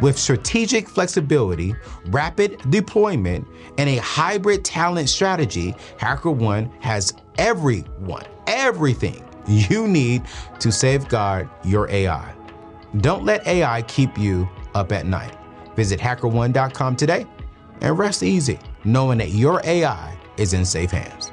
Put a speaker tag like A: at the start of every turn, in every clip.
A: With strategic flexibility, rapid deployment, and a hybrid talent strategy, HackerOne has everyone, everything you need to safeguard your AI. Don't let AI keep you up at night. Visit hackerone.com today and rest easy knowing that your AI is in safe hands.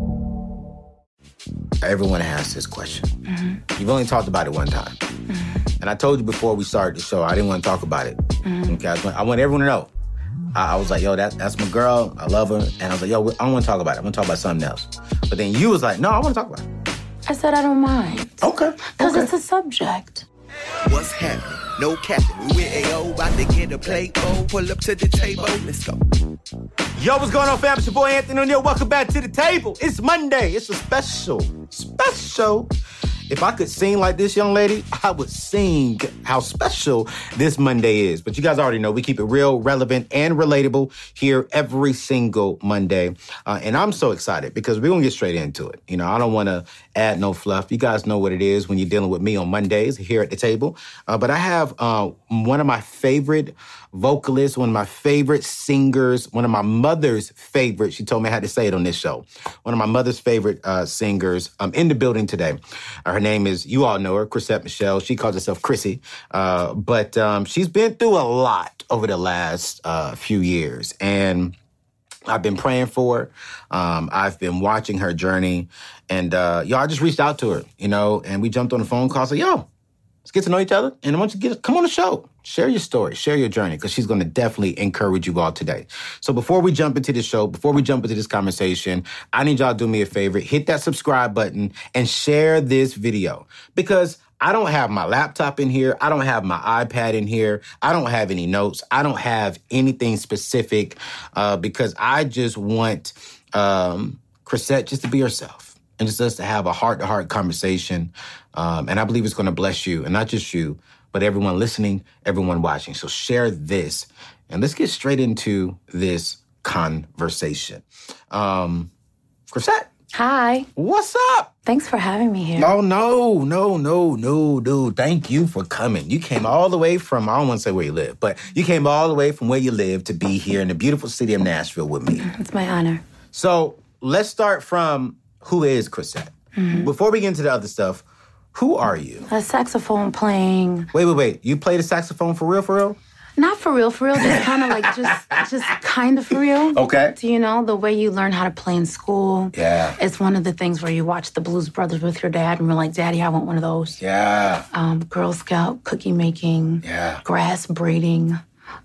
B: Everyone asks this question. Mm-hmm. You've only talked about it one time. Mm-hmm. And I told you before we started the show, I didn't want to talk about it. Mm-hmm. Okay, I, want, I, want, everyone to know. I, I, was like, yo, that, that's my girl. I love her. And I was like, yo, I don't want to talk about it. I want to talk about something else. But then you was like, no, I want to talk about it.
C: I said I don't mind.
B: Okay.
C: Because
B: okay.
C: it's a subject.
D: What's happening? No captain. We with AO, about to get a plate bowl. Pull up to the table. Let's go.
A: Yo, what's going on, fam? It's your boy Anthony O'Neal. Welcome back to the table. It's Monday. It's a special, special if I could sing like this young lady, I would sing how special this Monday is. But you guys already know we keep it real, relevant, and relatable here every single Monday. Uh, and I'm so excited because we're going to get straight into it. You know, I don't want to add no fluff. You guys know what it is when you're dealing with me on Mondays here at the table. Uh, but I have uh, one of my favorite vocalists, one of my favorite singers, one of my mother's favorite. She told me I had to say it on this show. One of my mother's favorite uh, singers um, in the building today. Uh, her name is, you all know her, Chrisette Michele. She calls herself Chrissy. Uh, but um, she's been through a lot over the last uh, few years. And I've been praying for her. Um, I've been watching her journey. And, uh, yo, I just reached out to her, you know, and we jumped on the phone call. So, yo, let's get to know each other. And I want you to get come on the show. Share your story, share your journey, because she's going to definitely encourage you all today. So before we jump into the show, before we jump into this conversation, I need y'all to do me a favor, hit that subscribe button and share this video because I don't have my laptop in here. I don't have my iPad in here. I don't have any notes. I don't have anything specific uh, because I just want um, Chrisette just to be herself and just us to have a heart to heart conversation. Um, and I believe it's going to bless you and not just you, but everyone listening, everyone watching. So share this and let's get straight into this conversation. Um, Chrisette.
C: Hi.
A: What's up?
C: Thanks for having me here.
A: Oh no, no, no, no, no, dude. Thank you for coming. You came all the way from, I don't want to say where you live, but you came all the way from where you live to be here in the beautiful city of Nashville with me.
C: It's my honor.
A: So let's start from who is Chrisette? Mm-hmm. Before we get into the other stuff, who are you?
C: A saxophone playing.
A: Wait, wait, wait. You play the saxophone for real, for real?
C: Not for real, for real. Just kind of like just, just kind of for real.
A: Okay.
C: Do you know the way you learn how to play in school?
A: Yeah.
C: It's one of the things where you watch the Blues Brothers with your dad, and you're like, "Daddy, I want one of those."
A: Yeah.
C: Um, Girl Scout cookie making.
A: Yeah.
C: Grass braiding.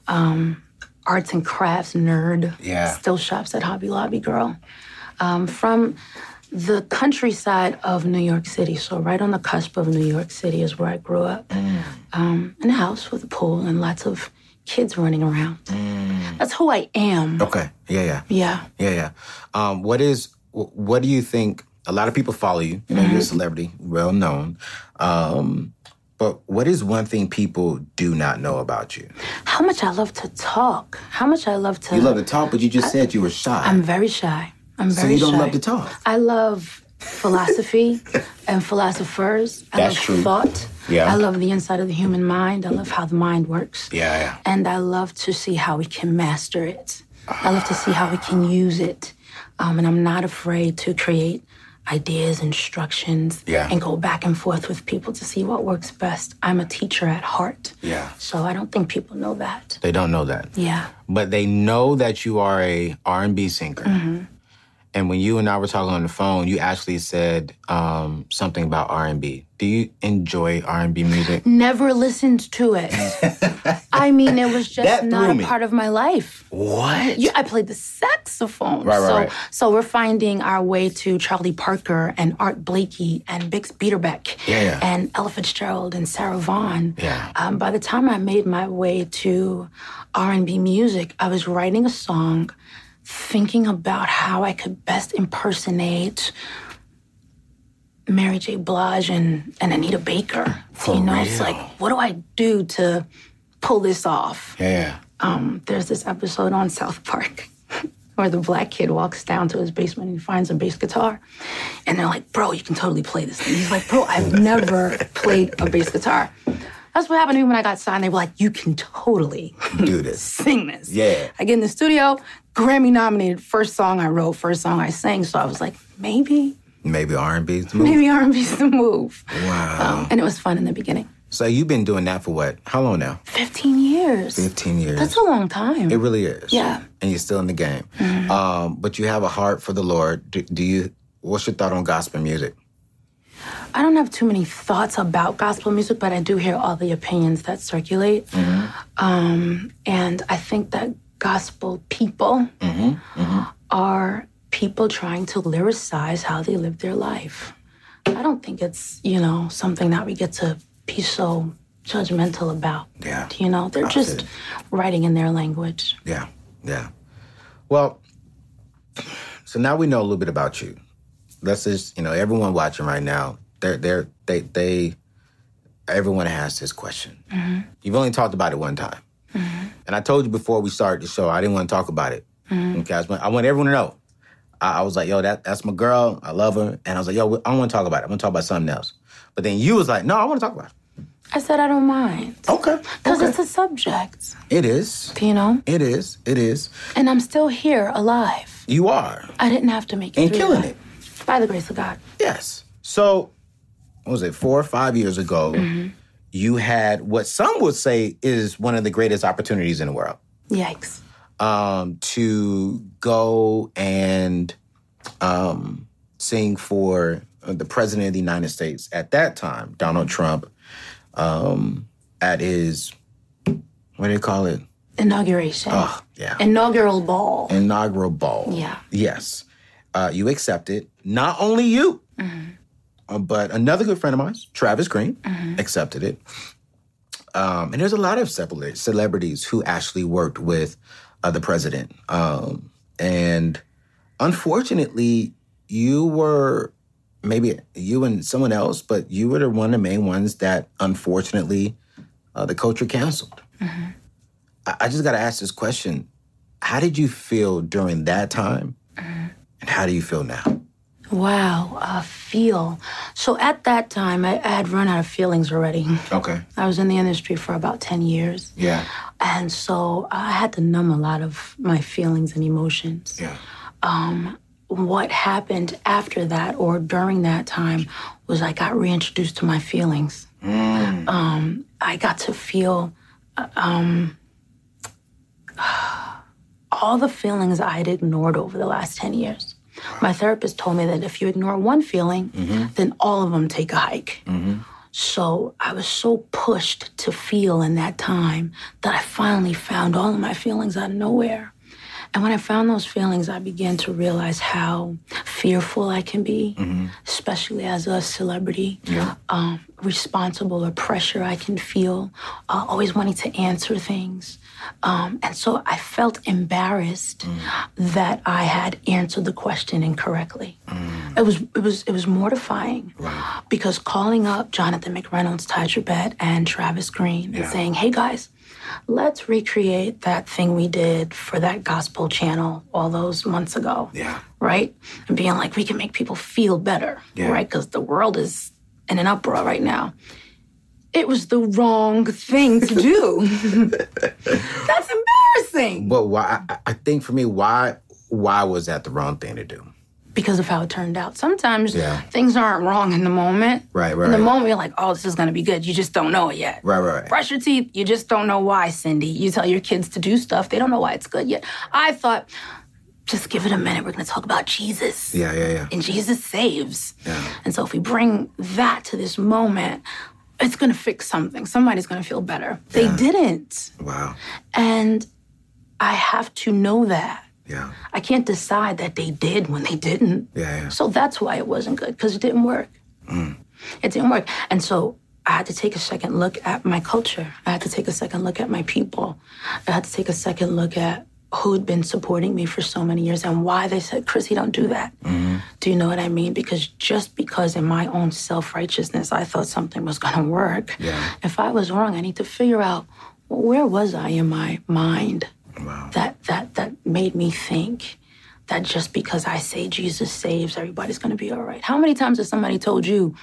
C: Um, arts and crafts nerd.
A: Yeah.
C: Still shops at Hobby Lobby girl. Um, from the countryside of New York City. So right on the cusp of New York City is where I grew up. Mm. Um, in a house with a pool and lots of kids running around. Mm. That's who I am.
A: Okay. Yeah, yeah.
C: Yeah.
A: Yeah, yeah. Um, what is what do you think? A lot of people follow you. You know, you're a celebrity, well known. Um, but what is one thing people do not know about you?
C: How much I love to talk. How much I love to.
A: You love to talk, but you just said you were shy.
C: I'm very shy. I'm very shy.
A: so you don't
C: shy.
A: love to talk.
C: I love philosophy and philosophers. I
A: That's
C: love
A: true.
C: thought.
A: Yeah.
C: I love the inside of the human mind. I love how the mind works.
A: Yeah, yeah.
C: And I love to see how we can master it. I love to see how we can use it. Um, and I'm not afraid to create ideas, instructions,
A: Yeah.
C: and go back and forth with people to see what works best. I'm a teacher at heart.
A: Yeah.
C: So I don't think people know that.
A: They don't know that.
C: Yeah.
A: But they know that you are a R&B singer.
C: Mm-hmm.
A: And when you and I were talking on the phone, you actually said um, something about R&B. Do you enjoy R&B music?
C: Never listened to it. I mean, it was just
A: That
C: not a
A: me.
C: part of my life.
A: What?
C: Yeah, I played the saxophone.
A: Right, right,
C: so,
A: right.
C: so we're finding our way to Charlie Parker and Art Blakey and Bix Beiderbecke
A: Yeah, yeah.
C: and Ella Fitzgerald and Sarah Vaughan.
A: Yeah.
C: Um, by the time I made my way to R&B music, I was writing a song, thinking about how I could best impersonate Mary J. Blige and, and Anita Baker.
A: For
C: you know, it's like, what do I do to pull this off?
A: Yeah,
C: um, there's this episode on South Park where the black kid walks down to his basement and he finds a bass guitar. And they're like, bro, you can totally play this thing. He's like, bro, I've never played a bass guitar. That's what happened to me when I got signed. They were like, you can totally
A: Do this.
C: sing this.
A: Yeah.
C: I get in the studio, Grammy nominated, first song I wrote, first song I sang. So I was like, maybe,
A: Maybe R&B's the move.
C: maybe R&B's the move.
A: Wow.
C: Um, and it was fun in the beginning.
A: So you've been doing that for what? How long now?
C: 15 years.
A: 15 years.
C: That's a long time.
A: It really is.
C: Yeah.
A: And you're still in the game.
C: Mm-hmm.
A: Um, but you have a heart for the Lord. Do, do you? What's your thought on gospel music?
C: I don't have too many thoughts about gospel music, but I do hear all the opinions that circulate. Um, and I think that gospel people mm-hmm, mm-hmm. are people trying to lyricize how they live their life. I don't think it's, you know, something that we get to be so judgmental about.
A: Yeah.
C: You know, they're just writing in their language.
A: Yeah, yeah. Well, so now we know a little bit about you. Let's just, you know, everyone watching right now, they're they're they they everyone has this question. Mm-hmm. You've only talked about it one time. And I told you before we started the show, I didn't want to talk about it. Mm-hmm. Okay, I, I want everyone to know. I, I was like, yo, that that's my girl. I love her. And I was like, yo, I don't want to talk about it. I want to talk about something else. But then you was like, no, I want to talk about it.
C: I said I don't mind.
A: Okay.
C: Because
A: okay.
C: it's a subject,
A: It is.
C: you know?
A: It is. It is.
C: And I'm still here, alive.
A: You are.
C: I didn't have to make it
A: And killing
C: that.
A: it.
C: By the grace of God.
A: Yes. So, what was it, four or five years ago, mm-hmm. You had what some would say is one of the greatest opportunities in the world
C: Yikes.
A: um, to go and um, sing for the president of the United States at that time, Donald Trump, um, at his, what do you call it?
C: Inauguration.
A: Oh, yeah.
C: Inaugural ball.
A: inaugural ball.
C: Yeah.
A: Yes. Uh, you accepted. Not only you, uh, but another good friend of mine, Travis Green, accepted it. Um, and there's a lot of celebrities who actually worked with uh, the president. Um, and unfortunately, you were maybe you and someone else, but you were the one of the main ones that unfortunately uh, the culture canceled. I, I just got to ask this question. How did you feel during that time? And how do you feel now?
C: Wow. Uh, feel. So at that time, I, I had run out of feelings already.
A: Okay.
C: I was in the industry for about 10 years.
A: Yeah.
C: And so I had to numb a lot of my feelings and emotions.
A: Yeah.
C: What happened after that or during that time was I got reintroduced to my feelings. Um, I got to feel um, all the feelings I'd ignored over the last 10 years. My therapist told me that if you ignore one feeling, then all of them take a hike. So I was so pushed to feel in that time that I finally found all of my feelings out of nowhere. And when I found those feelings, I began to realize how fearful I can be, especially as a celebrity. Um, responsible or pressure I can feel, uh, always wanting to answer things. Um, and so I felt embarrassed that I had answered the question incorrectly. It was it was it was mortifying because calling up Jonathan McReynolds, Ty Tribbett, and Travis Green and saying, "Hey guys, let's recreate that thing we did for that gospel channel all those months ago.
A: Yeah.
C: Right? And being like, we can make people feel better.
A: Yeah.
C: Right? Because the world is in an uproar right now. It was the wrong thing to do. That's embarrassing
A: But why? I- think for me, why? Why was that the wrong thing to do?
C: because of how it turned out. Sometimes
A: Yeah.
C: things aren't wrong in the moment.
A: Right, right.
C: In
A: right.
C: the moment, you're like, oh, this is to be good. You just don't know it yet.
A: Right, right.
C: Brush your teeth. You just don't know why, Cindy. You tell your kids to do stuff, they don't know why it's good yet. I thought, just give it a minute. We're going to talk about Jesus.
A: Yeah, yeah, yeah.
C: And Jesus saves.
A: Yeah.
C: And so if we bring that to this moment, it's going to fix something. Somebody's going to feel better. They didn't.
A: Wow.
C: And I have to know that.
A: Yeah.
C: I can't decide that they did when they didn't.
A: Yeah, yeah.
C: So that's why it wasn't good because it didn't work. Mm. It didn't work. And so I had to take a second look at my culture. I had to take a second look at my people. I had to take a second look at who'd been supporting me for so many years and why they said, Chrissy, don't do that. Mm-hmm. Do you know what I mean? Because just because in my own self righteousness I thought something was going to work,
A: Yeah.
C: if I was wrong, I need to figure out well, where was I in my mind
A: Wow.
C: that that that made me think that just because I say Jesus saves, everybody's going to be all right. How many times has somebody told you,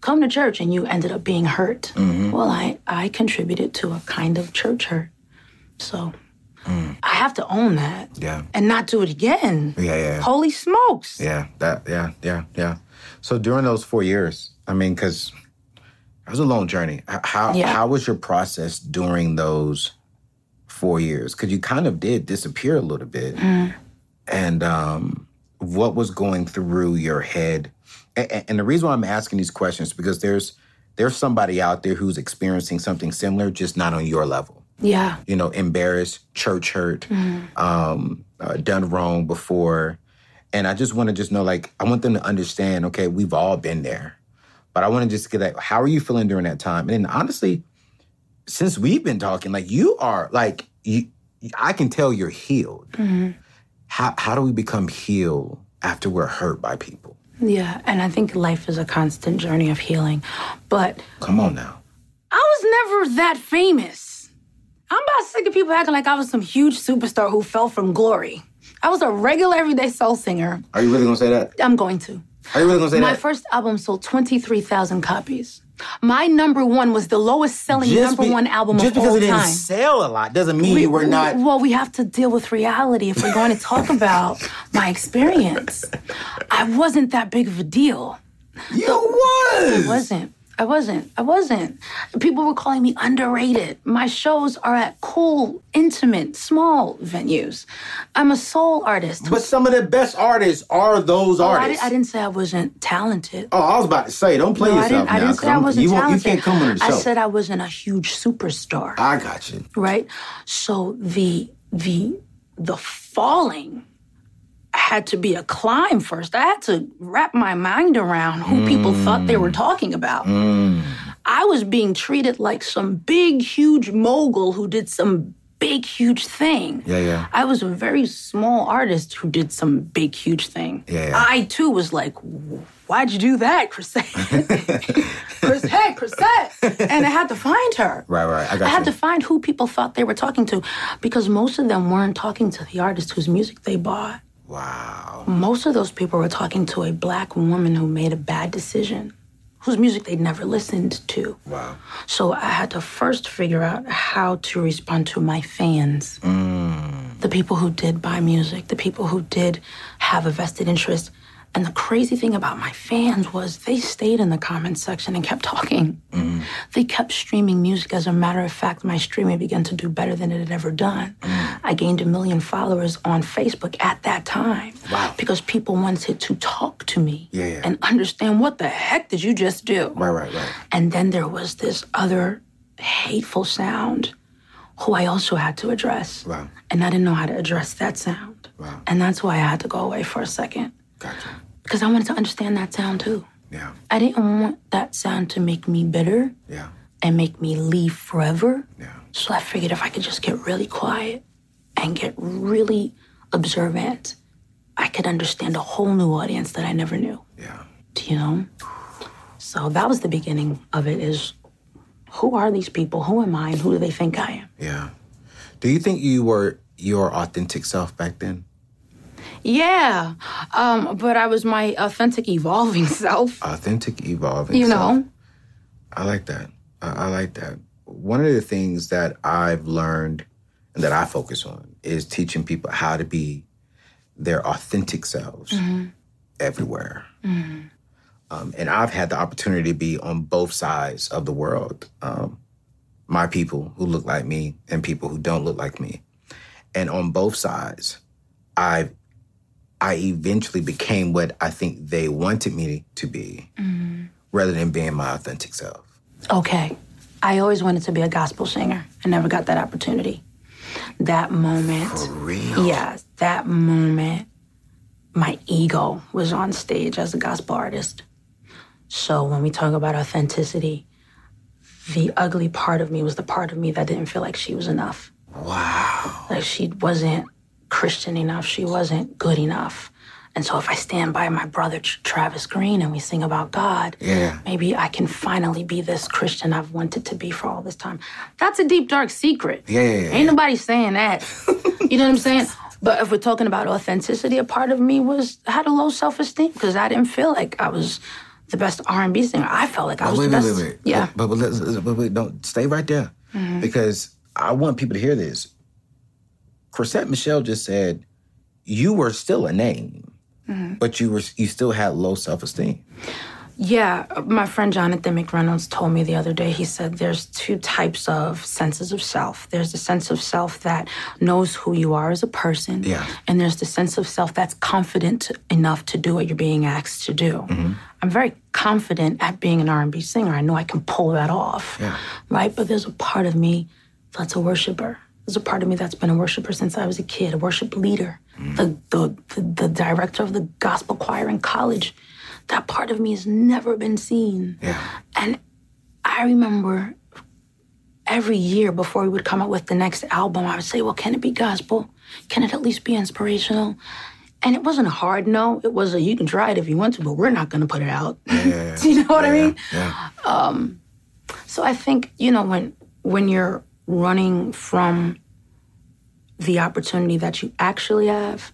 C: "Come to church," and you ended up being hurt? Mm-hmm. Well, I I contributed to a kind of church hurt, so I have to own that
A: Yeah.
C: and not do it again.
A: Yeah, yeah.
C: Holy smokes!
A: Yeah, that, yeah, yeah, yeah. So during those four years, I mean, because it was a long journey. How
C: Yeah.
A: how was your process during those four years? Because you kind of did disappear a little bit, and um, what was going through your head? And, and the reason why I'm asking these questions is because there's there's somebody out there who's experiencing something similar, just not on your level
C: Yeah,
A: you know, embarrassed, church hurt, um, uh, done wrong before. And I just want to just know, like, I want them to understand, okay, we've all been there. But I want to just get that, how are you feeling during that time? And then honestly, since we've been talking, like, you are, like, you, I can tell you're healed. How, how do we become healed after we're hurt by people?
C: yeah. And I think life is a constant journey of healing, but
A: Come on now.
C: I was never that famous. I'm about sick of people acting like I was some huge superstar who fell from glory. I was a regular everyday soul singer.
A: Are you really going to say that?
C: I'm going to.
A: Are you really to say that?
C: My first album sold 23,000 copies. My number one was the lowest selling number
A: be-
C: one album of all time.
A: just because it didn't sell a lot doesn't mean we're not.
C: Well, we have to deal with reality if we're going to talk about my experience. I wasn't that big of a deal.
A: You was.
C: I wasn't. I wasn't. I wasn't. People were calling me underrated. My shows are at cool, intimate, small venues. I'm a soul artist.
A: But some of the best artists are those
C: Oh,
A: artists.
C: di- I didn't say I wasn't talented.
A: oh, I was about to say, don't play
C: No, I
A: yourself
C: didn't, I didn't say I wasn't
A: you,
C: talented.
A: you can't come on the show.
C: I said I wasn't a huge superstar.
A: I got you.
C: right? So the the the falling had to be a climb first. I had to wrap my mind around who people thought they were mm. talking about. Mm. I was being treated like some big, huge mogul who did some big, huge thing.
A: Yeah, yeah.
C: I was a very small artist who did some big, huge thing.
A: Yeah, yeah.
C: I too was like, why'd you do that, Chrisette? Chris, hey, Chrisette. And I had to find her.
A: Right, right. I got
C: I had
A: you.
C: to find who people thought they were talking to because most of them weren't talking to the artist whose music they bought.
A: Wow.
C: Most of those people were talking to a black woman who made a bad decision, whose music they'd never listened to.
A: Wow.
C: So I had to first figure out how to respond to my fans. Mm. The people who did buy music, the people who did have a vested interest. And the crazy thing about my fans was they stayed in the comments section and kept talking. Mm. They kept streaming music. As a matter of fact, my streaming began to do better than it had ever done. Mm. I gained a million followers on Facebook at that time
A: Wow.
C: because people wanted to talk to me
A: Yeah, yeah.
C: and understand what the heck did you just do?
A: Right, right, right.
C: And then there was this other hateful sound who I also had to address.
A: Wow.
C: And I didn't know how to address that sound.
A: Wow.
C: And that's why I had to go away for a second.
A: Gotcha.
C: Because I wanted to understand that sound too.
A: Yeah.
C: I didn't want that sound to make me bitter
A: Yeah.
C: and make me leave forever.
A: Yeah.
C: So I figured if I could just get really quiet and get really observant, I could understand a whole new audience that I never knew.
A: Yeah.
C: Do you know? So that was the beginning of it is who are these people? Who am I and who do they think I am?
A: Yeah. Do you think you were your authentic self back then?
C: Yeah. Um, but I was my authentic evolving self.
A: Authentic, evolving.
C: You
A: self.
C: know?
A: I like that. I, I like that. One of the things that I've learned and that I focus on is teaching people how to be their authentic selves everywhere. Um, and I've had the opportunity to be on both sides of the world. Um, my people who look like me and people who don't look like me. And on both sides, I I eventually became what I think they wanted me to be mm-hmm. rather than being my authentic self.
C: Okay. I always wanted to be a gospel singer. I never got that opportunity. That moment.
A: For real?
C: Yeah, that moment, my ego was on stage as a gospel artist. So when we talk about authenticity, the ugly part of me was the part of me that didn't feel like she was enough.
A: Wow.
C: Like she wasn't Christian enough, she wasn't good enough. And so if I stand by my brother Travis Green and we sing about God,
A: Yeah.
C: maybe I can finally be this Christian I've wanted to be for all this time. That's a deep dark secret.
A: Yeah, yeah, yeah,
C: Ain't nobody saying that. you know what I'm saying? But if we're talking about authenticity, a part of me was had a low self esteem because I didn't feel like I was the best R&B singer. I felt like I was
A: wait,
C: the
A: wait,
C: best.
A: wait, wait.
C: Yeah.
A: But, but, let's, but wait, don't stay right there mm-hmm. because I want people to hear this. Chrisette Michele just said you were still a name, mm-hmm. but you were you still had low self esteem.
C: Yeah, my friend Jonathan McReynolds told me the other day, he said there's two types of senses of self. There's the sense of self that knows who you are as a person.
A: Yeah.
C: And there's the sense of self that's confident enough to do what you're being asked to do. Mm-hmm. I'm very confident at being an R&B singer. I know I can pull that off.
A: Yeah.
C: Right? But there's a part of me that's a worshiper. There's a part of me that's been a worshiper since I was a kid, a worship leader, mm. the, the, the, the director of the gospel choir in college. That part of me has never been seen.
A: Yeah.
C: And I remember every year before we would come out with the next album, I would say, well, can it be gospel? Can it at least be inspirational? And it wasn't a hard no. It was a you can try it if you want to, but we're not going to put it out.
A: Yeah.
C: Do you know what I mean?
A: Yeah.
C: Um, so I think you know when when you're running from the opportunity that you actually have,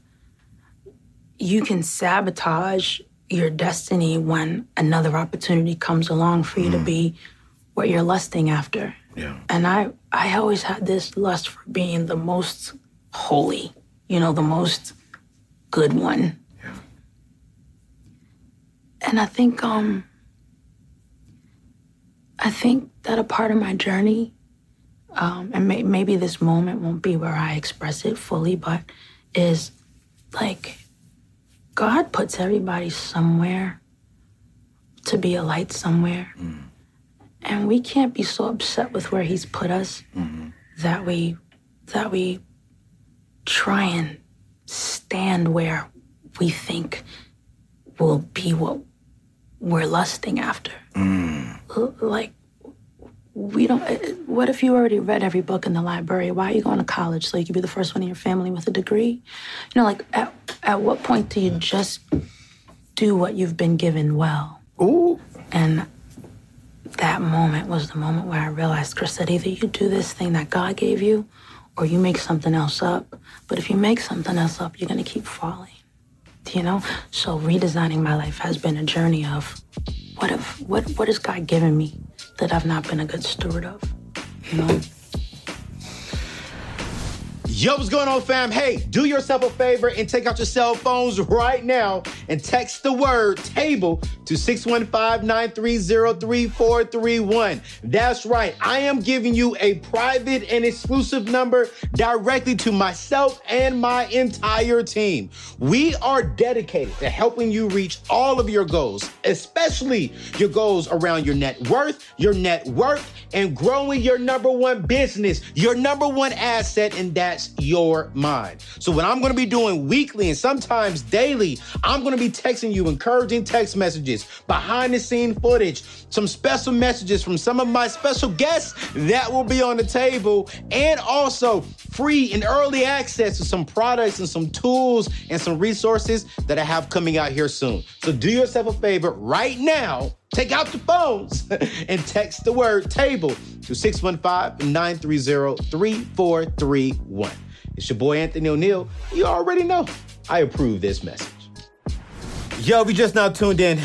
C: you can sabotage your destiny when another opportunity comes along for you to be what you're lusting after.
A: Yeah.
C: And I I always had this lust for being the most holy, you know, the most good one. Yeah. And I think um I think that a part of my journey, um, and may- maybe this moment won't be where I express it fully, but is like God puts everybody somewhere to be a light somewhere. Mm-hmm. And we can't be so upset with where he's put us mm-hmm. that we that we try and stand where we think will be what we're lusting after. Mm. L- Like we don't. uh, What if you already read every book in the library? Why are you going to college so you can be the first one in your family with a degree? You know, like at at what point do you just do what you've been given well?
A: Ooh.
C: And that moment was the moment where I realized, Chris, that either you do this thing that God gave you or you make something else up. But if you make something else up, you're going to keep falling. You know? So redesigning my life has been a journey of what if what what has God given me that I've not been a good steward of? You know?
E: Yo, what's going on, fam? Hey, do yourself a favor and take out your cell phones right now and text the word table to 615-930-3431. That's right. I am giving you a private and exclusive number directly to myself and my entire team. We are dedicated to helping you reach all of your goals, especially your goals around your net worth, your net worth, and growing your number one business, your number one asset, and that's
A: Your mind. So, what I'm gonna be doing weekly and sometimes daily, I'm gonna be texting you encouraging text messages, behind the scene footage, some special messages from some of my special guests that will be on the table, and also free and early access to some products and some tools and some resources that I have coming out here soon. So, do yourself a favor right now Take out the phones and text the word table to 615 930 3431. It's your boy Anthony O'Neal. You already know I approve this message. Yo, we just now tuned in.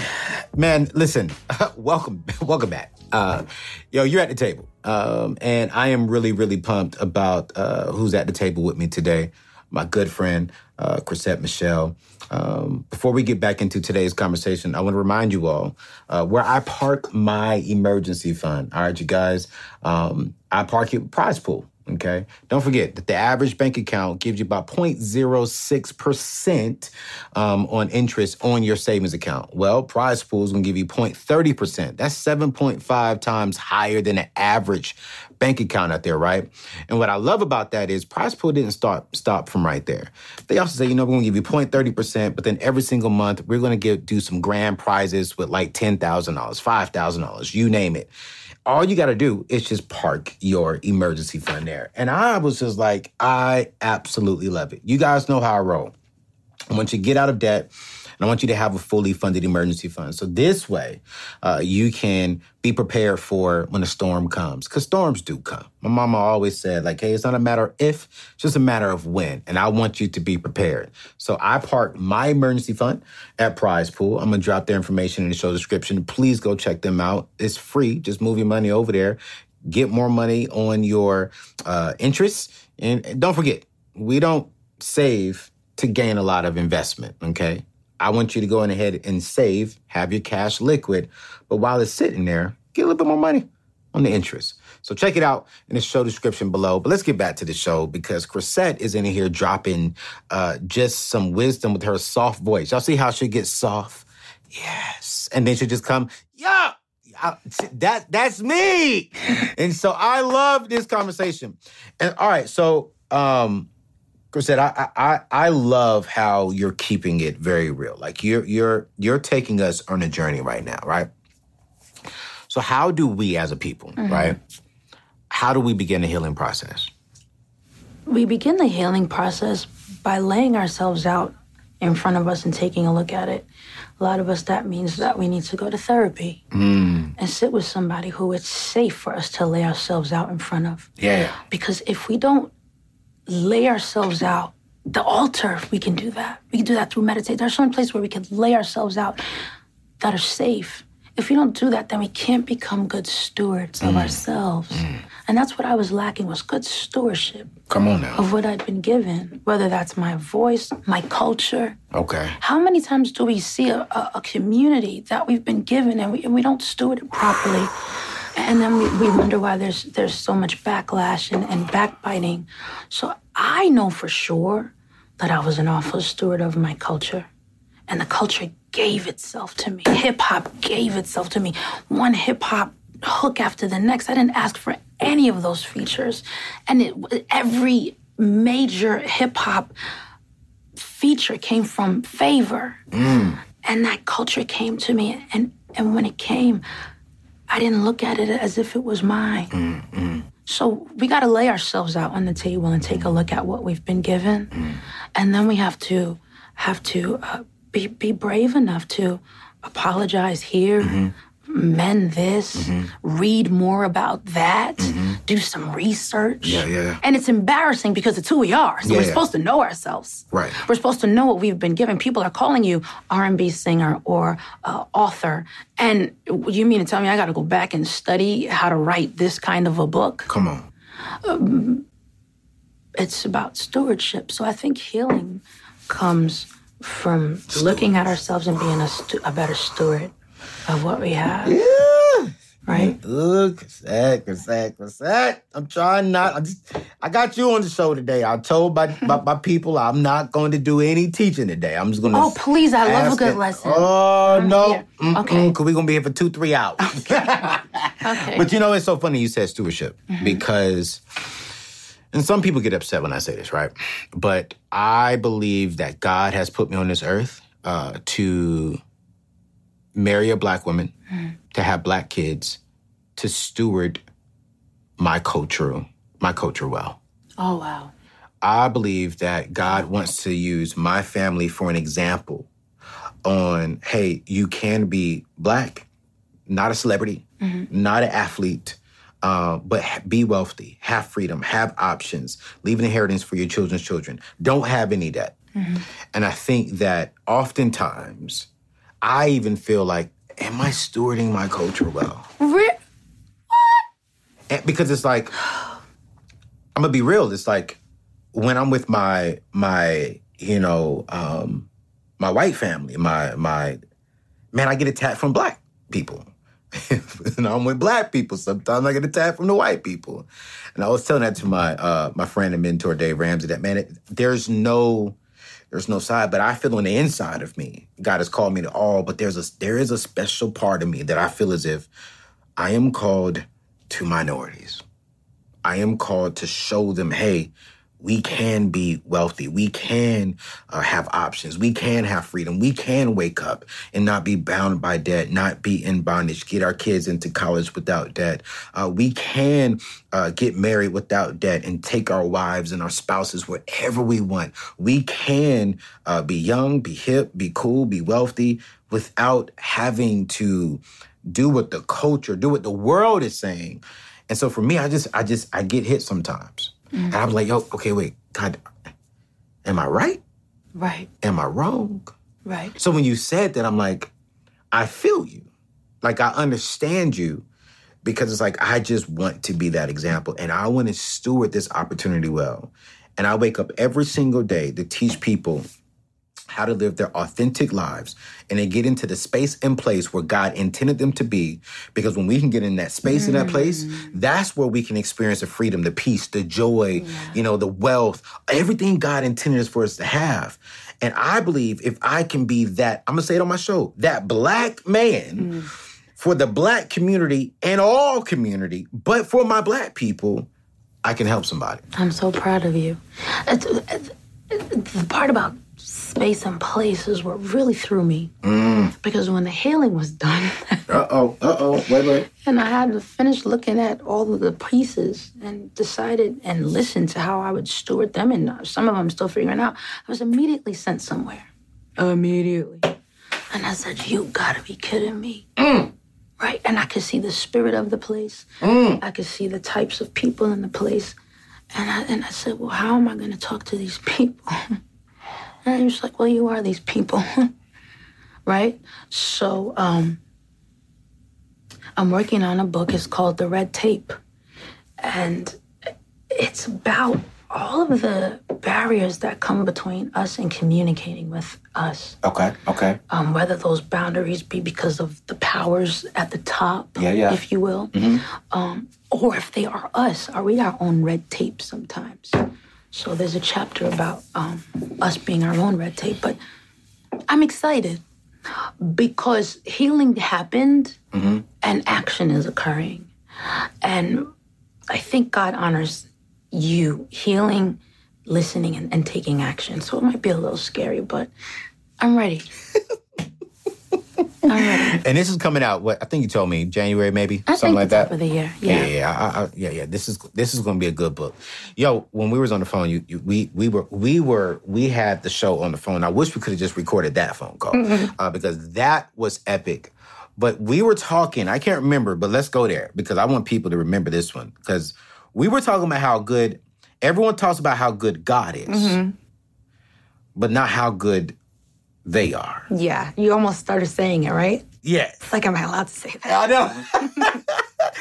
A: Man, listen, welcome, welcome back. Uh, yo, you're at the table. Um, and I am really, really pumped about uh, who's at the table with me today. My good friend, uh, Chrisette Michele. Um, before we get back into today's conversation, I want to remind you all uh, where I park my emergency fund. All right, you guys, um, I park it Prize Pool. Okay. Don't forget that the average bank account gives you about 0.06% um, on interest on your savings account. Well, Prize Pool is going to give you 0.30%. That's 7.5 times higher than the average bank account out there, right? And what I love about that is Prize Pool didn't start stop from right there. They also say, you know, we're going to give you 0.30%, but then every single month we're going to give do some grand prizes with like $10,000, $5,000, you name it all you got to do is just park your emergency fund there. And I was just like, I absolutely love it. You guys know how I roll. Once you get out of debt, and I want you to have a fully funded emergency fund. So this way, uh, you can be prepared for when a storm comes, because storms do come. My mama always said, like, hey, it's not a matter of if, it's just a matter of when. And I want you to be prepared. So I park my emergency fund at Prize Pool. I'm gonna drop their information in the show description. Please go check them out. It's free. Just move your money over there. Get more money on your uh, interest. And don't forget, we don't save to gain a lot of investment, okay? I want you to go in ahead and save, have your cash liquid, but while it's sitting there, get a little bit more money on the interest. So check it out in the show description below. But let's get back to the show because Chrisette is in here dropping uh, just some wisdom with her soft voice. Y'all see how she gets soft? Yes. And then she just come, yeah, that that's me. and so I love this conversation. And all right, so um Chrisette, I, I I love how you're keeping it very real. Like you're you're you're taking us on a journey right now, right? So how do we as a people, mm-hmm. right? How do we begin the healing process?
C: We begin the healing process by laying ourselves out in front of us and taking a look at it. A lot of us, that means that we need to go to therapy mm. and sit with somebody who it's safe for us to lay ourselves out in front of.
A: Yeah.
C: Because if we don't lay ourselves out. The altar, we can do that. We can do that through meditation. There's some places where we can lay ourselves out that are safe. If we don't do that, then we can't become good stewards of mm. ourselves. Mm. And that's what I was lacking was good stewardship.
A: Come on now.
C: Of what I'd been given, whether that's my voice, my culture.
A: Okay.
C: How many times do we see a, a, a community that we've been given and we, and we don't steward it properly? And then we, we wonder why there's there's so much backlash and, and backbiting. So I know for sure that I was an awful steward of my culture. And the culture gave itself to me. Hip hop gave itself to me. One hip hop hook after the next. I didn't ask for any of those features. And it, every major hip hop feature came from favor. Mm. And that culture came to me. And, and when it came, I didn't look at it as if it was mine. Mm-hmm. So we got to lay ourselves out on the table and take a look at what we've been given, mm-hmm. and then we have to have to uh, be be brave enough to apologize here, mm-hmm mend this, mm-hmm. read more about that, mm-hmm. do some research.
A: Yeah, yeah.
C: And it's embarrassing because it's who we are. So yeah, we're yeah. supposed to know ourselves.
A: Right.
C: We're supposed to know what we've been given. People are calling you R&B singer or uh, author, and you mean to tell me I got to go back and study how to write this kind of a book?
A: Come on. Um,
C: it's about stewardship. So I think healing comes from looking at ourselves and being a, stu- a better steward of what we have.
A: Yeah.
C: Right?
A: Look, Chrisette, Chrisette, Chrisette. I'm trying not. I just, I got you on the show today. I told my, my, my people I'm not going to do any teaching today. I'm just going to.
C: Oh, please! I love a good it. lesson.
A: Oh no. Okay. Because we're gonna be here for two, three hours.
C: Okay. okay.
A: But you know, it's so funny you said stewardship mm-hmm. because and some people get upset when I say this, right? But I believe that God has put me on this earth uh, to marry a black woman, mm-hmm. to have black kids, to steward my culture, my culture well.
C: Oh, wow.
A: I believe that God wants to use my family for an example on, hey, you can be black, not a celebrity, mm-hmm. not an athlete, uh, but be wealthy, have freedom, have options, leave an inheritance for your children's children. Don't have any debt. Mm-hmm. And I think that oftentimes, I even feel like, am I stewarding my culture well?
C: Re-
A: And- because it's like I'm gonna be real. It's like when I'm with my my you know um, my white family, my my man, I get attacked from black people. and I'm with black people. Sometimes I get attacked from the white people. And I was telling that to my uh, my friend and mentor Dave Ramsey that man, it, there's no there's no side, but I feel on the inside of me, God has called me to all. But there's a there is a special part of me that I feel as if I am called to minorities. I am called to show them, hey, we can be wealthy. We can uh, have options. We can have freedom. We can wake up and not be bound by debt, not be in bondage, get our kids into college without debt. Uh, we can uh, get married without debt and take our wives and our spouses wherever we want. We can uh, be young, be hip, be cool, be wealthy without having to do what the culture, do what the world is saying. And so for me, I just, I just, I get hit sometimes. And I'm like, yo, okay, wait, God, am I right?
C: right,
A: Am I wrong?
C: right.
A: So when you said that, I'm like, I feel you. Like I understand you because it's like I just want to be that example and I want to steward this opportunity well. And I wake up every single day to teach people how to live their authentic lives and they get into the space and place where God intended them to be. Because when we can get in that space and that place, mm. that's where we can experience the freedom, the peace, the joy, you know, the wealth, everything God intended us for us to have. And I believe if I can be that, I'm gonna say it on my show, that black man mm. for the black community and all community, but for my black people, I can help somebody.
C: I'm so proud of you. It's, it's- the part about space and place is what really threw me. Because when the healing was done,
A: Uh oh, uh oh, wait, wait.
C: and I had to finish looking at all of the pieces and decided and listened to how I would steward them, and some of them I'm still figuring out, I was immediately sent somewhere. Immediately. And I said, You gotta be kidding me. Right? And I could see the spirit of the place. I could see the types of people in the place. And I, and I said, Well, how am I going to talk to these people? And he was like, Well, you are these people. right? So um, I'm working on a book. It's called The Red Tape. And it's about all of the barriers that come between us and communicating with us
A: Okay, okay.
C: um, whether those boundaries be because of the powers at the top,
A: Yeah, yeah.
C: if you will, um, or if they are us. Are we our own red tape sometimes? So there's a chapter about um, us being our own red tape, but I'm excited because healing happened and action is occurring. And I think God honors you healing, listening, and, and taking action. So it might be a little scary, but I'm ready. I'm.
A: And this is coming out. What I think you told me January, maybe
C: I
A: something like that.
C: of the year.
A: Yeah,
C: Yeah.
A: yeah. I, I, yeah, yeah. This is this is going to be a good book. Yo, when we was on the phone, you, you we we were we were we had the show on the phone. I wish we could have just recorded that phone call uh, because that was epic. But we were talking. I can't remember, but let's go there because I want people to remember this one because we were talking about how good everyone talks about how good God is, but not how good they are.
C: Yeah. You almost started saying it, right?
A: Yes.
C: It's like, am I allowed to say that?
A: I know.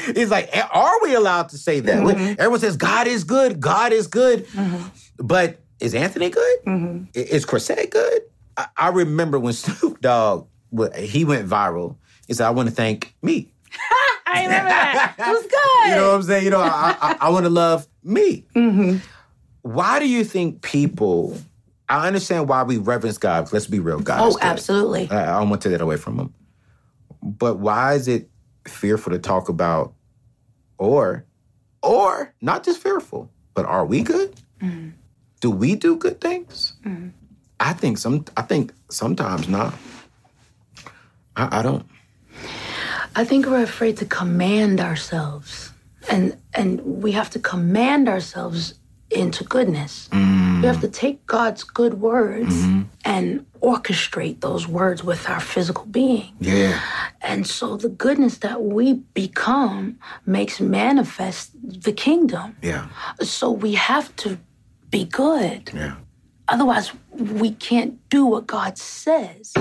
A: it's like, are we allowed to say that? Mm-hmm. Everyone says God is good. God is good. Mm-hmm. But is Anthony good? Mm-hmm. I- Is Chrisette good? I, I remember when Snoop Dogg he went viral. He said, "I want to thank me."
C: I remember that. It was good.
A: You know what I'm saying? You know, I, I, I want to love me. Why do you think people? I understand why we reverence God. Let's be real, God. is
C: oh, absolutely.
A: I, I don't want to take that away from him. But why is it fearful to talk about, or, or not just fearful, but are we good? Mm-hmm. Do we do good things? Mm-hmm. I think some. I think sometimes not. I, I don't.
C: I think we're afraid to command ourselves. And and we have to command ourselves into goodness. Mm. We have to take God's good words mm-hmm. and orchestrate those words with our physical being.
A: Yeah.
C: And so the goodness that we become makes manifest the kingdom.
A: Yeah.
C: So we have to be good.
A: Yeah.
C: Otherwise, we can't do what God says,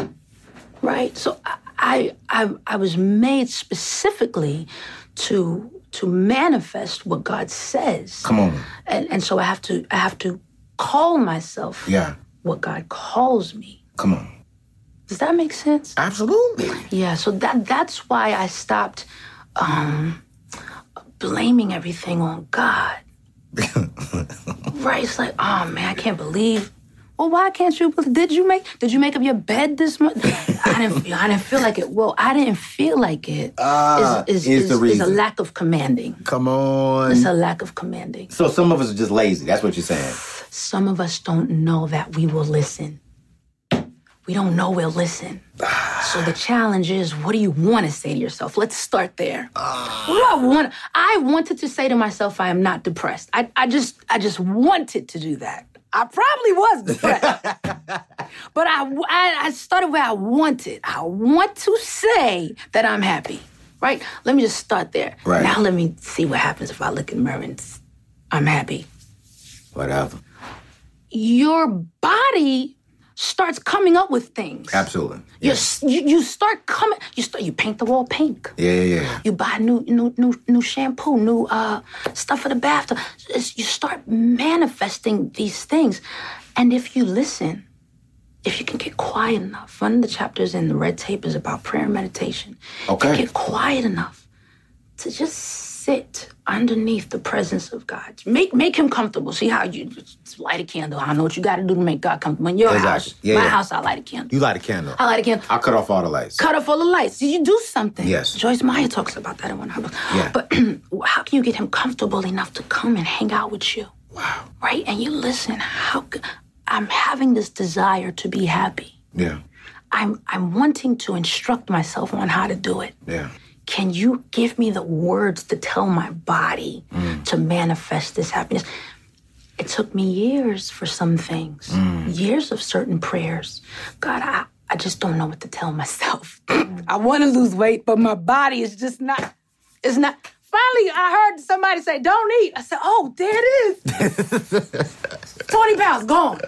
C: right? So I, I, I was made specifically to to manifest what God says,
A: Come on.
C: and and so I have to I have to call myself
A: Yeah.
C: what God calls me.
A: Come on.
C: Does that make sense?
A: Absolutely.
C: Yeah. So that that's why I stopped um, blaming everything on God. right? It's like, oh man, I can't believe. Well, why can't you? Did you make? Did you make up your bed this morning? I didn't. I didn't feel like it. Well, I didn't feel like it.
A: Ah,
C: is,
A: is the
C: is a
A: reason.
C: lack of commanding.
A: Come on.
C: It's a lack of commanding.
A: So some of us are just lazy. That's what you're saying.
C: Some of us don't know that we will listen. We don't know we'll listen. So the challenge is, what do you want to say to yourself? Let's start there. What do I want? I wanted to say to myself, I am not depressed. I, I just, I just wanted to do that. I probably was depressed, but I, I, I started where I wanted. I want to say that I'm happy. Right? Let me just start there.
A: Right.
C: Now let me see what happens if I look in the mirror and I'm happy
A: Whatever.
C: your body starts coming up with things.
A: Absolutely.
C: You, you you start coming. You start. You paint the wall pink.
A: Yeah, yeah, yeah.
C: You buy new new new new shampoo, new uh stuff for the bathtub. It's- You start manifesting these things, and if you listen, if you can get quiet enough, one of the chapters in the red tape is about prayer and meditation. If
A: Okay.
C: you get quiet enough to just sit underneath the presence of God. Make make him comfortable. See how you just light a candle. I know what you got to do to make God comfortable. In your
A: Exactly.
C: house,
A: Yeah,
C: my
A: yeah.
C: house, I light a candle.
A: You light a candle.
C: I light a candle.
A: I cut off all the lights.
C: Cut off all the lights. Did you do something?
A: Yes.
C: Joyce Meyer talks about that in one of her books.
A: Yeah.
C: But how can you get him comfortable enough to come and hang out with you?
A: Wow.
C: Right? And you listen. How? I'm having this desire to be happy.
A: Yeah.
C: I'm I'm wanting to instruct myself on how to do it.
A: Yeah.
C: Can you give me the words to tell my body to manifest this happiness? It took me years for some things, years of certain prayers. God, I, I just don't know what to tell myself. I want to lose weight, but my body is just not, it's not. Finally, I heard somebody say, don't eat. I said, oh, there it is. 20 pounds gone.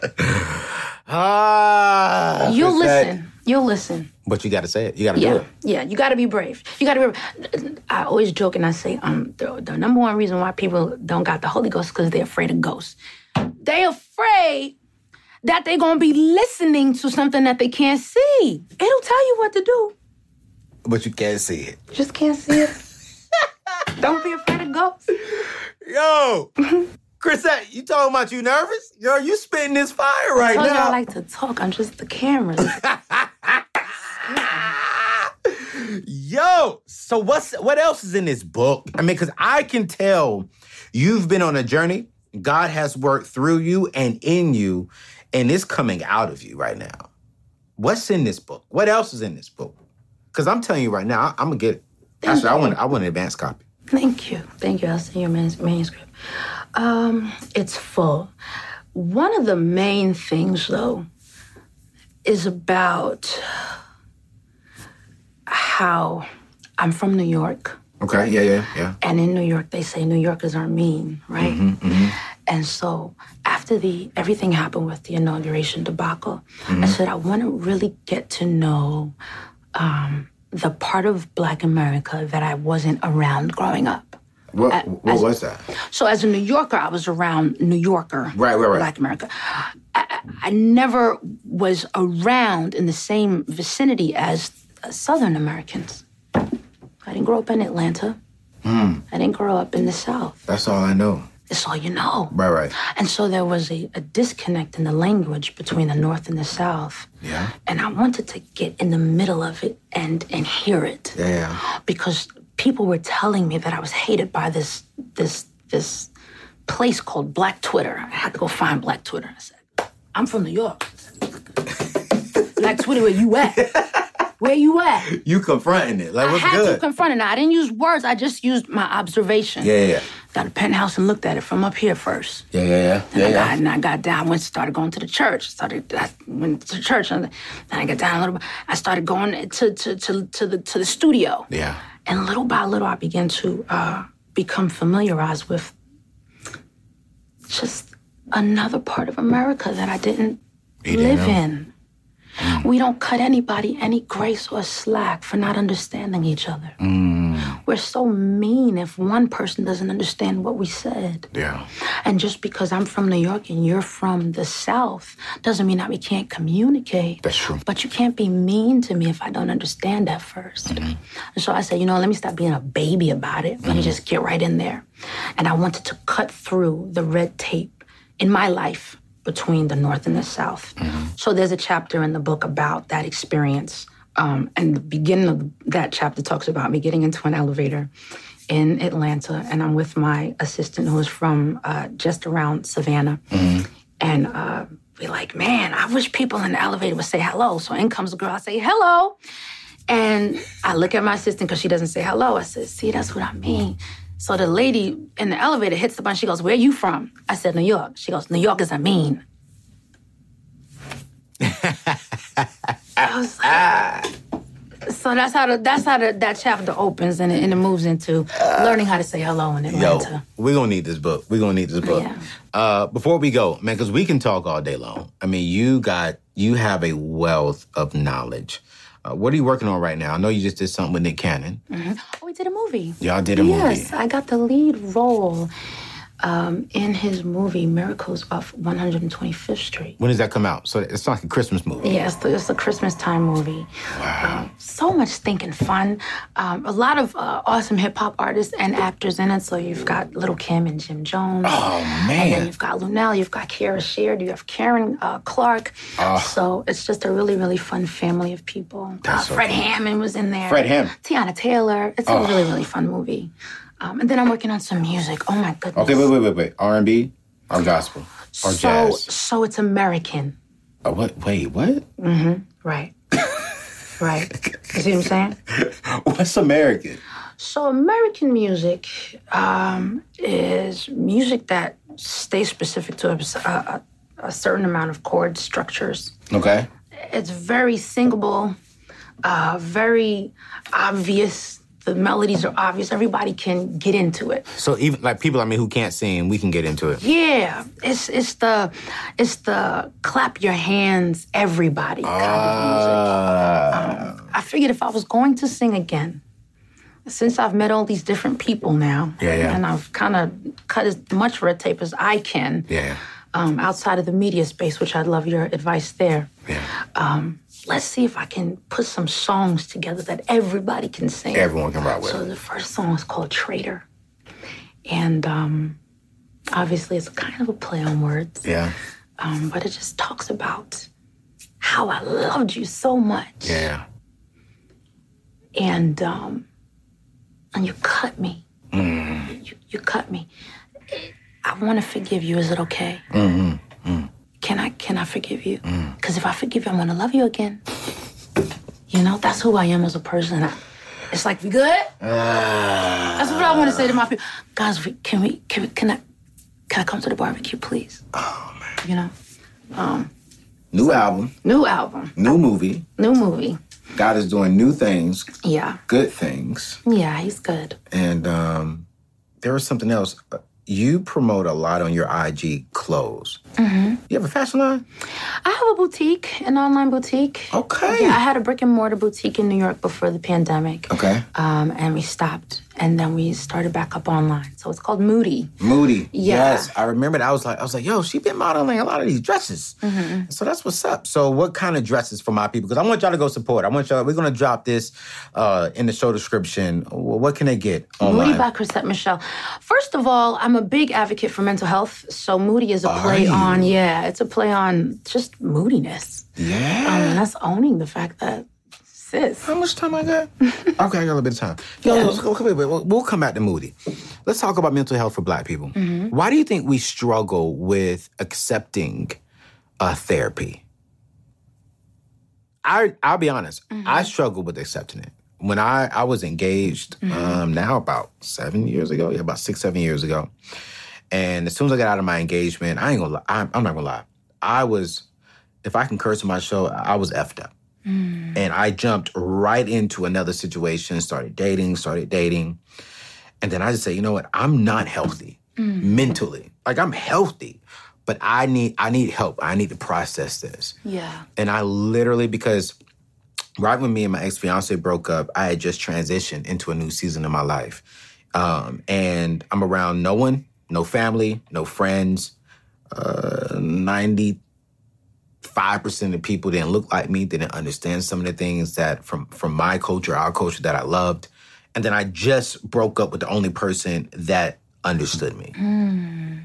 A: Ah.
C: You'll
A: it's that-
C: listen. You'll listen.
A: But you got to say it. You got to do
C: Yeah,
A: it.
C: yeah. You got to be brave. You got to be. I always joke and I say, um, the, the number one reason why people don't got the Holy Ghost is because they're afraid of ghosts. They afraid that they're gonna be listening to something that they can't see. It'll tell you what to do.
A: But you can't see it.
C: Just can't see it. don't be afraid of ghosts.
A: Yo, Chris, you talking about you nervous? Yo, you spitting this fire right
C: I told
A: now.
C: I like to talk. I'm just the cameras.
A: Yo, so what's what else is in this book? I mean, because I can tell you've been on a journey. God has worked through you and in you, and it's coming out of you right now. What's in this book? What else is in this book? Because I'm telling you right now, I, am gonna get it. Actually, I want I want an advance copy.
C: Thank you. Thank you. I'll send you a manuscript. Um, it's full. One of the main things, though, is about how I'm from New York.
A: Okay. Yeah. Yeah. Yeah.
C: And in New York, they say New Yorkers are mean, right? Mm-hmm, mm-hmm. And so after the everything happened with the inauguration debacle, I mm-hmm. said I want to really get to know um, the part of Black America that I wasn't around growing up.
A: What What
C: as-
A: was that?
C: So as a New Yorker, I was around New Yorker,
A: Right, right, right.
C: Black America. I, I- never was around in the same vicinity as Southern Americans. I didn't grow up in Atlanta.
A: Hmm.
C: I didn't grow up in the South.
A: That's all I know.
C: It's all you know.
A: Right. Right.
C: And so there was a, a disconnect in the language between the North and the South.
A: Yeah.
C: And I wanted to get in the middle of it and and hear it
A: Yeah. Yeah.
C: because people were telling me that I was hated by this this this place called Black Twitter. I had to go find Black Twitter. I said, I'm from New York. Black Twitter, where you at? Where you at?
A: You confronting it. Like,
C: I
A: what's
C: had
A: good?
C: to confront it. I didn't use words. I just used my observation.
A: yeah, yeah, yeah.
C: Got a penthouse and looked at it from up here first.
A: Yeah, yeah, yeah.
C: And
A: Yeah,
C: I got,
A: yeah.
C: and I got down, went, started going to the church. Started, I went to church, and then I got down a little bit. I started going to to to, to the to the studio.
A: Yeah.
C: And little by little, I began to uh, become familiarized with just another part of America that I didn't
A: didn't
C: live
A: know?
C: in. Mm. We don't cut anybody any grace or slack for not understanding each other. Mm. We're so mean if one person doesn't understand what we said.
A: Yeah.
C: And just because I'm from New York and you're from the South doesn't mean that we can't communicate.
A: That's true.
C: But you can't be mean to me if I don't understand at 1st mm-hmm. And so I said, you know, let me stop being a baby about it. Let me mm-hmm. just get right in there. And I wanted to cut through the red tape in my life between the North and the South. So there's a chapter in the book about that experience. Um, and the beginning of that chapter talks about me getting into an elevator in Atlanta, and I'm with my assistant who is from uh, just around Savannah. And uh, we're like, man, I wish people in the elevator would say hello. So in comes a girl, I say, hello. And I look at my assistant because she doesn't say hello. I said, see, that's what I mean. So the lady in the elevator hits the button. She goes, where you from? I said, New York. She goes, New York is a mean. I was like, so that's how the, that's how the, that chapter opens and it, and it moves into learning how to say hello in Atlanta.
A: Yo, we're gonna need this book. We're gonna need this book.
C: Yeah.
A: Uh, before we go, man, because we can talk all day long. I mean, you got you have a wealth of knowledge. Uh, what are you working on right now? I know you just did something with Nick Cannon.
C: Oh, we did a movie.
A: Y'all did a
C: yes,
A: movie.
C: Yes, I got the lead role um, in his movie Miracles off 125th Street.
A: When does that come out? So it's like a Christmas movie.
C: Yeah, it's, it's a Christmas time movie. Um, so much thinking fun. Um, a lot of uh, awesome hip hop artists and actors in it. So you've got Lil' Kim and Jim Jones.
A: Oh
C: And then
A: man.
C: you've got Lunell, you've got Kierra Sheard, you have Karen uh, Clark. So it's just a really, really fun family of people. Uh,
A: That's so
C: Fred
A: cool.
C: Hammond was in there.
A: Fred Hammond.
C: Teyana Taylor. It's a really, really fun movie. Um, and then I'm working on some music. Oh my goodness.
A: Okay, wait, wait, wait, wait. R and B or gospel or
C: so,
A: jazz?
C: so it's American.
A: Oh, what? Wait, what? Mhm.
C: Right. right. You see what I'm saying?
A: What's American?
C: So American music um, is music that stays specific to a, a, a certain amount of chord structures.
A: Okay.
C: It's very singable, uh, very obvious. The melodies are obvious. Everybody can get into it.
A: So even like people, I mean, who can't sing, we can get into it.
C: Yeah, it's it's the it's the clap your hands, everybody kind of music.
A: Uh,
C: I figured if I was going to sing again, since I've met all these different people now,
A: Yeah, yeah.
C: and I've kind of cut as much red tape as I can
A: yeah,
C: um, outside of the media space, which I'd love your advice there.
A: yeah.
C: Let's see if I can put some songs together that everybody can sing.
A: Everyone can rock with
C: So the first song is called Traitor. And um, obviously, it's kind of a play on words,
A: Yeah,
C: um, but it just talks about how I loved you so much.
A: yeah.
C: And, um, and you cut me.
A: Mm-hmm.
C: You, you cut me. I want to forgive you. Is it okay?
A: Mm-hmm.
C: Can I can I forgive you?
A: Mm.
C: Because if I forgive you, I'm gonna love you again. You know, that's who I am as a person. I- It's like we good.
A: Ah.
C: That's what I want to say to my people. Guys, we, can we can we can I can I come to the barbecue, please? Oh man. You know, um,
A: New album,
C: new album,
A: new movie.
C: new movie.
A: God is doing new things,
C: Yeah,
A: good things.
C: yeah, he's good.
A: And um, there was something else. You promote a lot on your IG clothes.
C: Mm-hmm.
A: You have a fashion line?
C: I have a boutique, an online boutique.
A: Okay.
C: Yeah, I had a brick and mortar boutique in New York before the pandemic.
A: Okay.
C: Um, and we stopped, and then we started back up online. So it's called Moody.
A: Moody.
C: Yeah.
A: Yes, I remember. That. I was like, I was like, yo, she been modeling a lot of these dresses.
C: Mm-hmm.
A: So that's what's up. So what kind of dresses for my people? Because I want y'all to go support. I want y'all. We're gonna drop this uh, in the show description. What can they get online?
C: Moody by Chrisette Michele. First of all, I'm a big advocate for mental health. So Moody is a play
A: you?
C: on, yeah, it's a play on just moodiness.
A: yeah.
C: Um, and that's owning the fact that sis.
A: How much time I got? okay, I got a little bit of time. Yo, let's go- wait, wait, wait, we'll come back to Moody. Let's talk about mental health for Black people. Why do you think we struggle with accepting uh, therapy? I I'll be honest. I struggled with accepting it when I I was engaged. Um, now about seven years ago, yeah, about six seven years ago. And as soon as I got out of my engagement, I ain't gonna lie. I'm, I'm not gonna lie. I was, if I can curse on my show, I was effed up. And I jumped right into another situation, started dating, started dating. And then I just say, you know what? I'm not healthy mentally. Like I'm healthy, but I need I need help. I need to process this.
C: Yeah.
A: And I literally because right when me and my ex fiance broke up, I had just transitioned into a new season of my life. Um, and I'm around no one, no family, no friends. Uh, 95% of people didn't look like me, didn't understand some of the things that from from my culture, our culture that I loved. And then I just broke up with the only person that understood me. Hmm.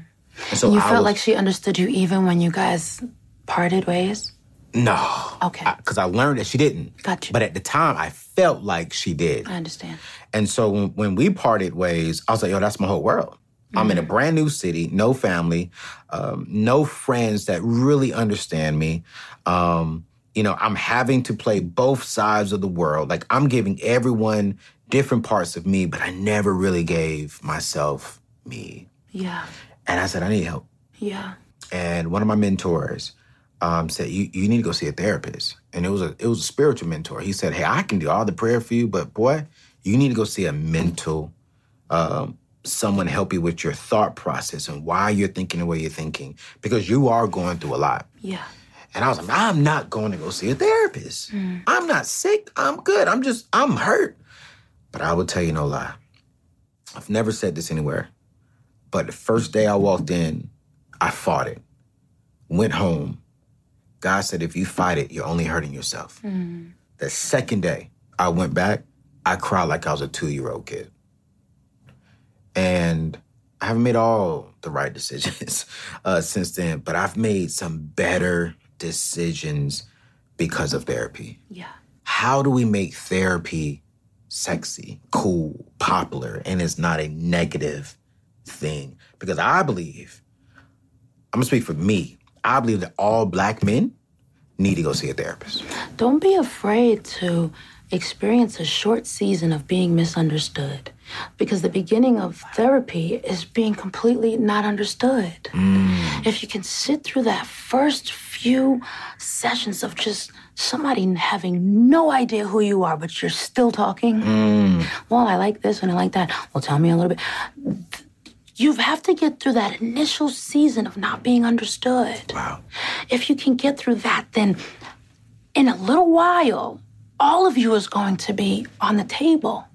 A: And so
C: You
A: I
C: felt
A: was-
C: like she understood you even when you guys parted ways?
A: no.
C: Okay.
A: Because I, learned that she didn't.
C: Gotcha.
A: But at the time, I felt like she did.
C: I understand.
A: And so when, when we parted ways, I was like, yo, that's my whole world. I'm in a brand new city, no family, um, no friends that really understand me. Um, you know, I'm having to play both sides of the world. Like I'm giving everyone different parts of me, but I never really gave myself me.
C: Yeah.
A: And I said, I need help.
C: Yeah.
A: And one of my mentors um, said, you, you need to go see a therapist. And it was a it was a spiritual mentor. He said, Hey, I can do all the prayer for you, but boy, you need to go see a mental um, someone help you with your thought process and why you're thinking the way you're thinking because you are going through a lot.
C: Yeah.
A: And I was like, I'm not going to go see a therapist. Mm. I'm not sick. I'm good. I'm just, I'm hurt. But I will tell you no lie. I've never said this anywhere. But the first day I walked in, I fought it. Went home. God said, if you fight it, you're only hurting yourself. Mm. The second day I went back, I cried like I was a two year old kid. And I haven't made all the right decisions uh, since then, but I've made some better decisions because of therapy.
C: Yeah.
A: How do we make therapy sexy, cool, popular, and it's not a negative thing? Because I believe, I'm gonna speak for me, I believe that all black men need to go see a therapist.
C: Don't be afraid to experience a short season of being misunderstood. Because the beginning of therapy is being completely not understood. Mm. If you can sit through that first few sessions of just somebody having no idea who you are, but you're still talking. Mm. Well, I like this and I like that. Well, tell me a little bit. You have to get through that initial season of not being understood.
A: Wow.
C: If you can get through that, then in a little while, all of you is going to be on the table.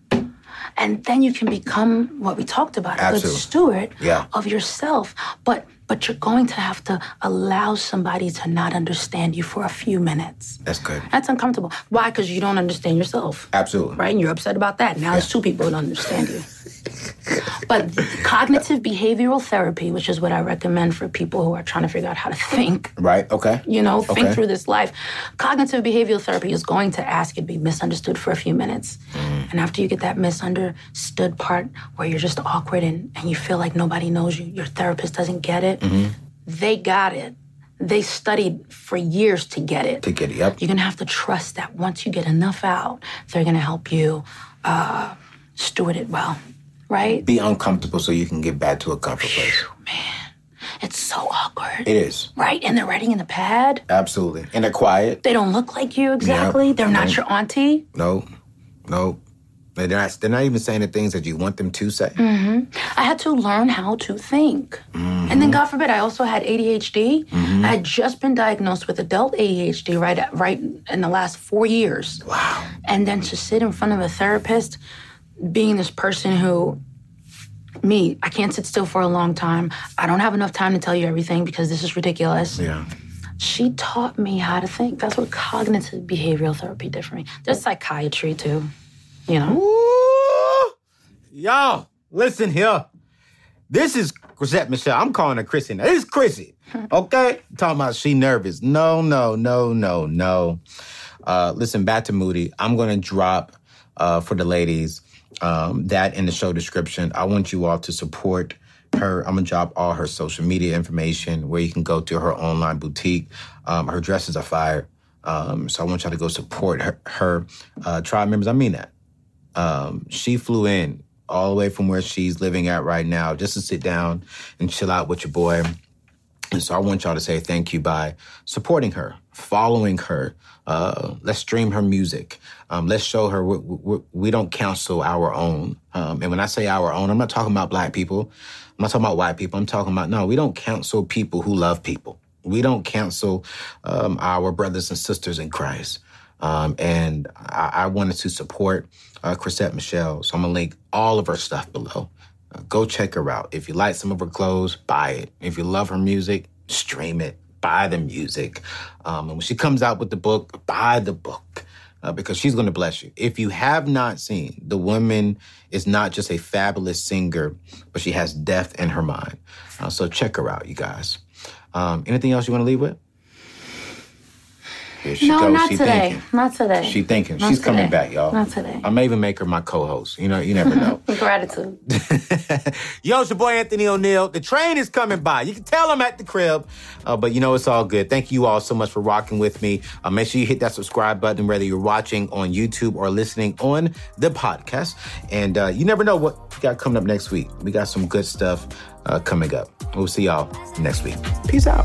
C: And then you can become what we talked about, a good steward
A: Yeah.
C: of yourself. But but you're going to have to allow somebody to not understand you for a few minutes.
A: That's good.
C: That's uncomfortable. Why? Because you don't understand yourself.
A: Absolutely.
C: Right? And you're upset about that. Now there's two people who don't understand you. But cognitive behavioral therapy, which is what I recommend for people who are trying to figure out how to think,
A: Right? Okay.
C: you know, think
A: Okay.
C: through this life. Cognitive behavioral therapy is going to ask you to be misunderstood for a few minutes. And after you get that misunderstood part where you're just awkward and, and you feel like nobody knows you, your therapist doesn't get it, they got it. They studied for years to get it.
A: To get it, yep.
C: You're gonna have to trust that once you get enough out, they're gonna help you uh, steward it well, right?
A: Be uncomfortable so you can get back to a comfort place. Man.
C: It's so awkward,
A: It is.
C: right? And they're writing in the pad.
A: Absolutely. And they're quiet.
C: They don't look like you exactly. They're not your auntie.
A: No. No. They're not, they're not even saying the things that you want them to say. Mm-hmm.
C: I had to learn how to think. And then, mm-hmm. God forbid, I also had ADHD. Mm-hmm. I had just been diagnosed with adult ADHD right, right in the last four years.
A: Wow.
C: And then to sit in front of a therapist, being this person who, me, I can't sit still for a long time. I don't have enough time to tell you everything because this is ridiculous.
A: Yeah.
C: She taught me how to think. That's what cognitive behavioral therapy did for me. There's psychiatry too, you know?
A: Ooh. Y'all, listen here. This is Chrisette Michele. I'm calling her Chrissy now. This is Chrissy. Okay? talking about she nervous. No, no, no, no, no. Uh, listen, back to Moody. I'm to drop uh, for the ladies um, that in the show description. I want you all to support her. I'm gonna drop all her social media information where you can go to her online boutique. Um, her dresses are fire. Um, so I want y'all to go support her. her uh, tribe members, I mean that. Um, she flew in all the way from where she's living at right now just to sit down and chill out with your boy. And so I want y'all to say thank you by supporting her, following her. Uh, let's stream her music. Um, let's show her we, we, we don't counsel our own. Um, and when I say our own, I'm not talking about black people. I'm not talking about white people. I'm talking about, no, we don't counsel people who love people. We don't cancel um, our brothers and sisters in Christ. Um, and I, I, wanted to support uh, Chrisette Michele. So I'm going to link all of her stuff below. Uh, go check her out. If you like some of her clothes, buy it. If you love her music, stream it. Buy the music. Um, and when she comes out with the book, buy the book. Uh, because she's going to bless you. If you have not seen, the woman is not just a fabulous singer, but she has depth in her mind. Uh, so check her out, you guys. Um, anything else you want to leave with?
C: Here she no, goes. not she today. Thinking. Not today.
A: She thinking. Not She's today. coming back, y'all.
C: Not today. I
A: may even make her my co-host. You know, you never know.
C: Gratitude.
A: Yo, it's your boy Anthony O'Neal. The train is coming by. You can tell I'm at the crib, uh, but you know it's all good. Thank you all so much for rocking with me. Uh, make sure you hit that subscribe button, whether you're watching on YouTube or listening on the podcast. And uh, you never know what we got coming up next week. We got some good stuff uh, coming up. We'll see y'all next week. Peace out.